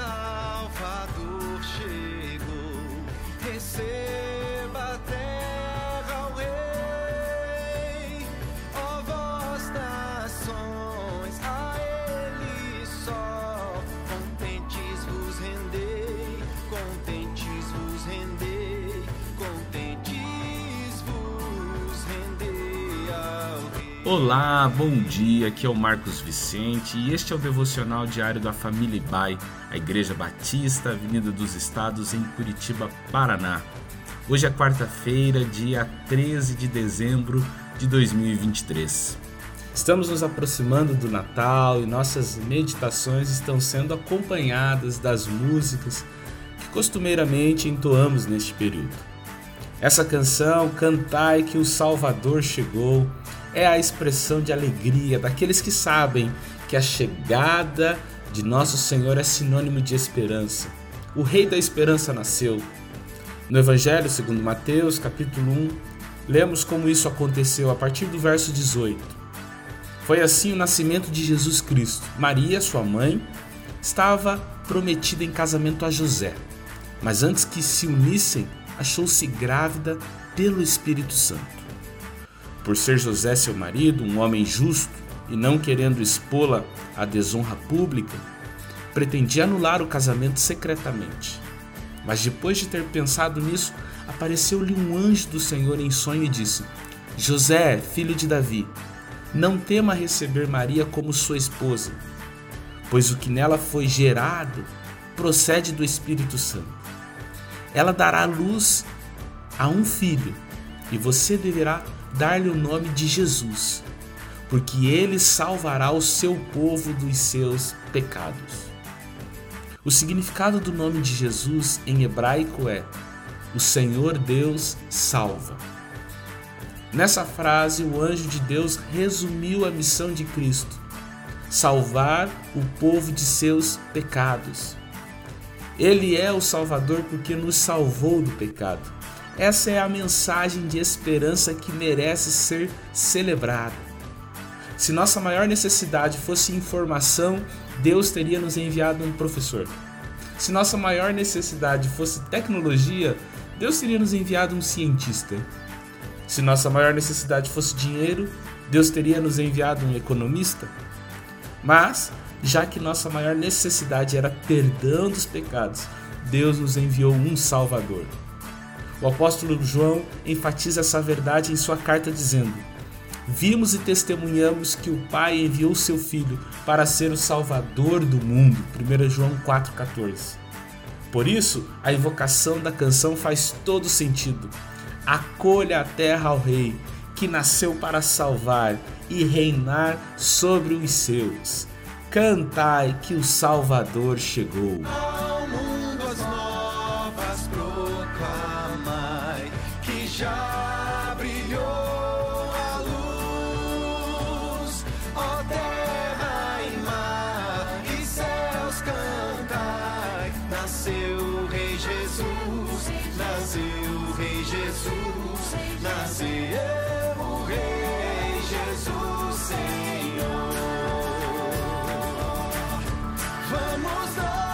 Salvador chegou. Receba a terra o rei, ó vós nações, a ele só. Contentes vos rendei, contentes vos rendei, contentes vos rendei ao rei. Olá, bom dia, aqui é o Marcos Vicente e este é o Devocional Diário da Família Bai a Igreja Batista, Avenida dos Estados, em Curitiba, Paraná. Hoje é quarta-feira, dia 13 de dezembro de 2023. Estamos nos aproximando do Natal e nossas meditações estão sendo acompanhadas das músicas que costumeiramente entoamos neste período. Essa canção, Cantai que o Salvador chegou, é a expressão de alegria daqueles que sabem que a chegada de nosso Senhor é sinônimo de esperança. O Rei da Esperança nasceu. No Evangelho segundo Mateus, capítulo 1, lemos como isso aconteceu a partir do verso 18. Foi assim o nascimento de Jesus Cristo. Maria, sua mãe, estava prometida em casamento a José, mas antes que se unissem, achou-se grávida pelo Espírito Santo. Por ser José seu marido, um homem justo, e não querendo expô-la à desonra pública, pretendia anular o casamento secretamente. Mas depois de ter pensado nisso, apareceu-lhe um anjo do Senhor em sonho e disse: José, filho de Davi, não tema receber Maria como sua esposa, pois o que nela foi gerado procede do Espírito Santo. Ela dará luz a um filho, e você deverá dar-lhe o nome de Jesus, porque ele salvará o seu povo dos seus pecados. O significado do nome de Jesus em hebraico é: O Senhor Deus salva. Nessa frase, o anjo de Deus resumiu a missão de Cristo: salvar o povo de seus pecados. Ele é o Salvador porque nos salvou do pecado. Essa é a mensagem de esperança que merece ser celebrada. Se nossa maior necessidade fosse informação, Deus teria nos enviado um professor. Se nossa maior necessidade fosse tecnologia, Deus teria nos enviado um cientista. Se nossa maior necessidade fosse dinheiro, Deus teria nos enviado um economista. Mas, já que nossa maior necessidade era perdão dos pecados, Deus nos enviou um Salvador. O apóstolo João enfatiza essa verdade em sua carta dizendo: Vimos e testemunhamos que o Pai enviou seu Filho para ser o Salvador do mundo. 1 João 4,14. Por isso, a invocação da canção faz todo sentido. Acolha a terra ao Rei, que nasceu para salvar e reinar sobre os seus. Cantai que o Salvador chegou. nasceu o Rei Jesus, nasceu o Rei Jesus, Senhor. Vamos dar